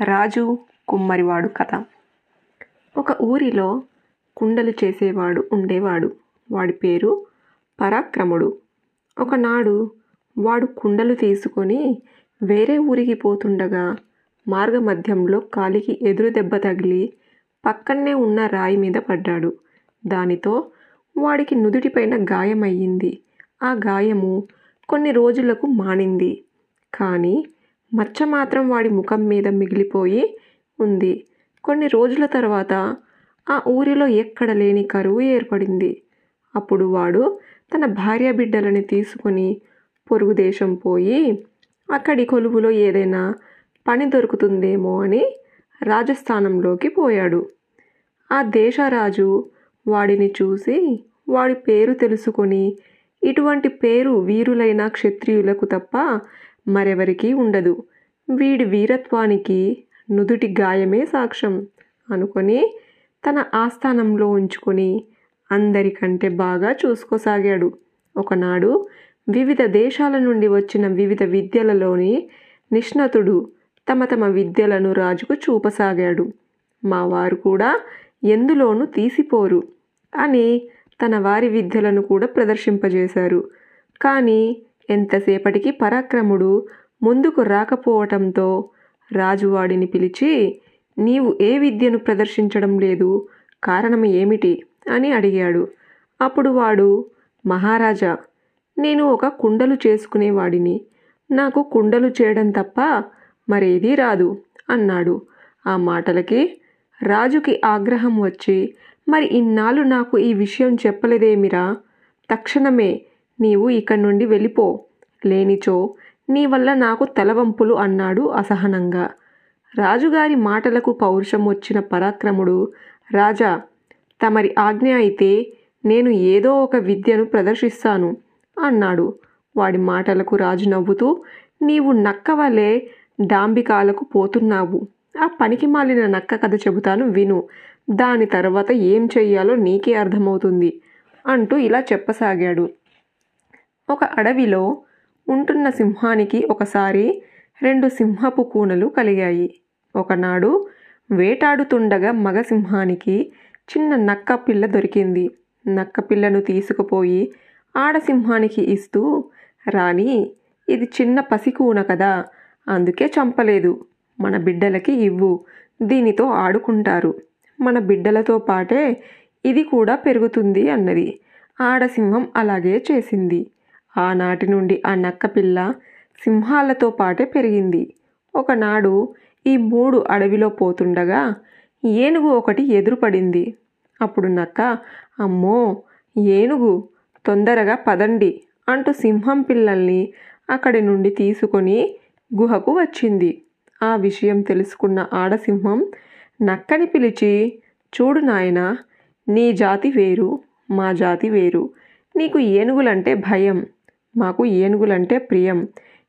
రాజు కుమ్మరివాడు కథ. ఒక ఊరిలో కుండలు చేసేవాడు ఉండేవాడు. వాడి పేరు పరాక్రముడు. ఒకనాడు వాడు కుండలు తీసుకొని వేరే ఊరికి పోతుండగా మార్గమధ్యంలో కాలికి ఎదురు దెబ్బ తగిలి పక్కనే ఉన్న రాయి మీద పడ్డాడు. దానితో వాడికి నుదుటిపైన గాయమయ్యింది. ఆ గాయము కొన్ని రోజులకు మానింది. కానీ మచ్చ మాత్రం వాడి ముఖం మీద మిగిలిపోయి ఉంది. కొన్ని రోజుల తర్వాత ఆ ఊరిలో ఎక్కడ లేని కరువు ఏర్పడింది. అప్పుడు వాడు తన భార్య బిడ్డలని తీసుకొని పొరుగు దేశం పోయి అక్కడి కొలువులో ఏదైనా పని దొరుకుతుందేమో అని రాజస్థానంలోకి పోయాడు. ఆ దేశరాజు వాడిని చూసి వాడి పేరు తెలుసుకొని ఇటువంటి పేరు వీరులైన క్షత్రియులకు తప్ప మరెవరికీ ఉండదు. వీడి వీరత్వానికి నుదుటి గాయమే సాక్ష్యం. అనుకొని తన ఆస్థానంలో ఉంచుకొని అందరికంటే బాగా చూసుకోసాగాడు. ఒకనాడు వివిధ దేశాల నుండి వచ్చిన వివిధ విద్యలలోని నిష్ణతుడు తమ తమ విద్యలను రాజుకు చూపసాగాడు. మా వారు కూడా ఎందులోనూ తీసిపోరు అని తన వారి విద్యలను కూడా ప్రదర్శింపజేశారు. కానీ ఎంతసేపటికి పరాక్రముడు ముందుకు రాకపోవటంతో రాజువాడిని పిలిచి నీవు ఏ విద్యను ప్రదర్శించడం లేదు? కారణం ఏమిటి? అని అడిగాడు. అప్పుడు వాడు మహారాజా నేను ఒక కుండలు చేసుకునేవాడిని. నాకు కుండలు చేయడం తప్ప మరేదీ రాదు అన్నాడు. ఆ మాటలకి రాజుకి ఆగ్రహం వచ్చి మరి ఇన్నాళ్ళు నాకు ఈ విషయం చెప్పలేదేమిరా? తక్షణమే నీవు ఇక్కడి నుండి వెళ్ళిపో. లేనిచో నీ వల్ల నాకు తలవంపులు అన్నాడు అసహనంగా. రాజుగారి మాటలకు పౌరుషం వచ్చిన పరాక్రముడు రాజా తమరి ఆజ్ఞ అయితే నేను ఏదో ఒక విద్యను ప్రదర్శిస్తాను అన్నాడు. వాడి మాటలకు రాజు నవ్వుతూ నీవు నక్క వలె డాంబికాలకు పోతున్నావు. ఆ పనికి మాలిన నక్క కథ చెబుతాను విను. దాని తర్వాత ఏం చెయ్యాలో నీకే అర్థమవుతుంది అంటూ ఇలా చెప్పసాగాడు. ఒక అడవిలో ఉంటున్న సింహానికి ఒకసారి రెండు సింహపు కూనలు కలిగాయి. ఒకనాడు వేటాడుతుండగా మగ సింహానికి చిన్న నక్క పిల్ల దొరికింది. నక్క పిల్లను తీసుకుపోయి ఆడసింహానికి ఇస్తూ రాణి ఇది చిన్న పసికూన కదా అందుకే చంపలేదు. మన బిడ్డలకి ఇవ్వు. దీనితో ఆడుకుంటారు. మన బిడ్డలతో పాటే ఇది కూడా పెరుగుతుంది అన్నది. ఆడసింహం అలాగే చేసింది. ఆనాటి నుండి ఆ నక్క పిల్ల సింహాలతో పాటే పెరిగింది. ఒకనాడు ఈ మూడు అడవిలో పోతుండగా ఏనుగు ఒకటి ఎదురుపడింది. అప్పుడు నక్క అమ్మో ఏనుగు తొందరగా పదండి అంటూ సింహం పిల్లల్ని అక్కడి నుండి తీసుకొని గుహకు వచ్చింది. ఆ విషయం తెలుసుకున్న ఆడసింహం నక్కని పిలిచి చూడు నాయనా నీ జాతి వేరు మా జాతి వేరు. నీకు ఏనుగులంటే భయం. మాకు ఏనుగులంటే ప్రియం.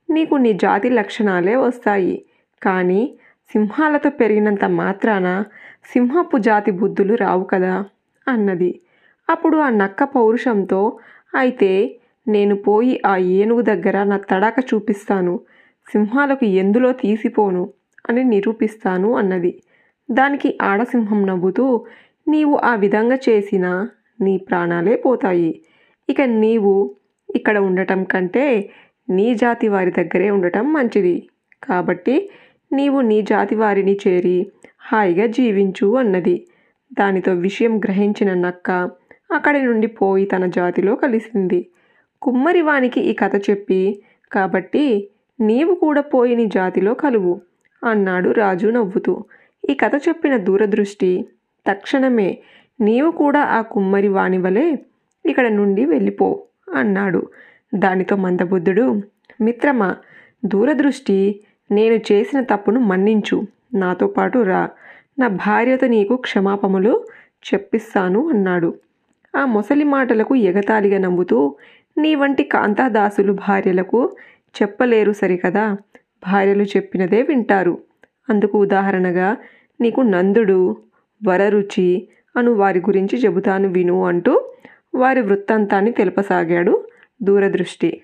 నీకు నీ జాతి లక్షణాలే వస్తాయి. కానీ సింహాలతో పెరిగినంత మాత్రాన సింహపు జాతి బుద్ధులు రావు కదా? అన్నది. అప్పుడు ఆ నక్క పౌరుషంతో అయితే నేను పోయి ఆ ఏనుగు దగ్గర నా తడాక చూపిస్తాను. సింహాలకు ఎందులో తీసిపోను అని నిరూపిస్తాను అన్నది. దానికి ఆడసింహం నవ్వుతూ నీవు ఆ విధంగా చేసినా నీ ప్రాణాలే పోతాయి. ఇక నీవు ఇక్కడ ఉండటం కంటే నీ జాతి వారి దగ్గరే ఉండటం మంచిది. కాబట్టి నీవు నీ జాతి వారిని చేరి హాయిగా జీవించు అన్నది. దానితో విషయం గ్రహించిన నక్క అక్కడి నుండి పోయి తన జాతిలో కలిసింది. కుమ్మరివానికి ఈ కథ చెప్పి కాబట్టి నీవు కూడా పోయి నీ జాతిలో కలువు అన్నాడు రాజు నవ్వుతూ. ఈ కథ చెప్పిన దూరదృష్టి తక్షణమే నీవు కూడా ఆ కుమ్మరి వాణి వలె ఇక్కడ నుండి వెళ్ళిపో. అన్నాడు. దానితో మందబుద్ధుడు మిత్రమా దూరదృష్టి నేను చేసిన తప్పును మన్నించు. నాతో పాటు రా. నా భార్యతో నీకు క్షమాపములు చెప్పిస్తాను అన్నాడు. ఆ మొసలి మాటలకు ఎగతాళిగా నవ్వుతూ నీ వంటి కాంతాదాసులు భార్యలకు చెప్పలేరు సరికదా? భార్యలు చెప్పినదే వింటారు. అందుకు ఉదాహరణగా నీకు నందుడు వరరుచి అను వారి గురించి చెబుతాను విను అంటూ వారి వృత్తాంతాన్ని తెలుపసాగాడు. దూరదృష్టి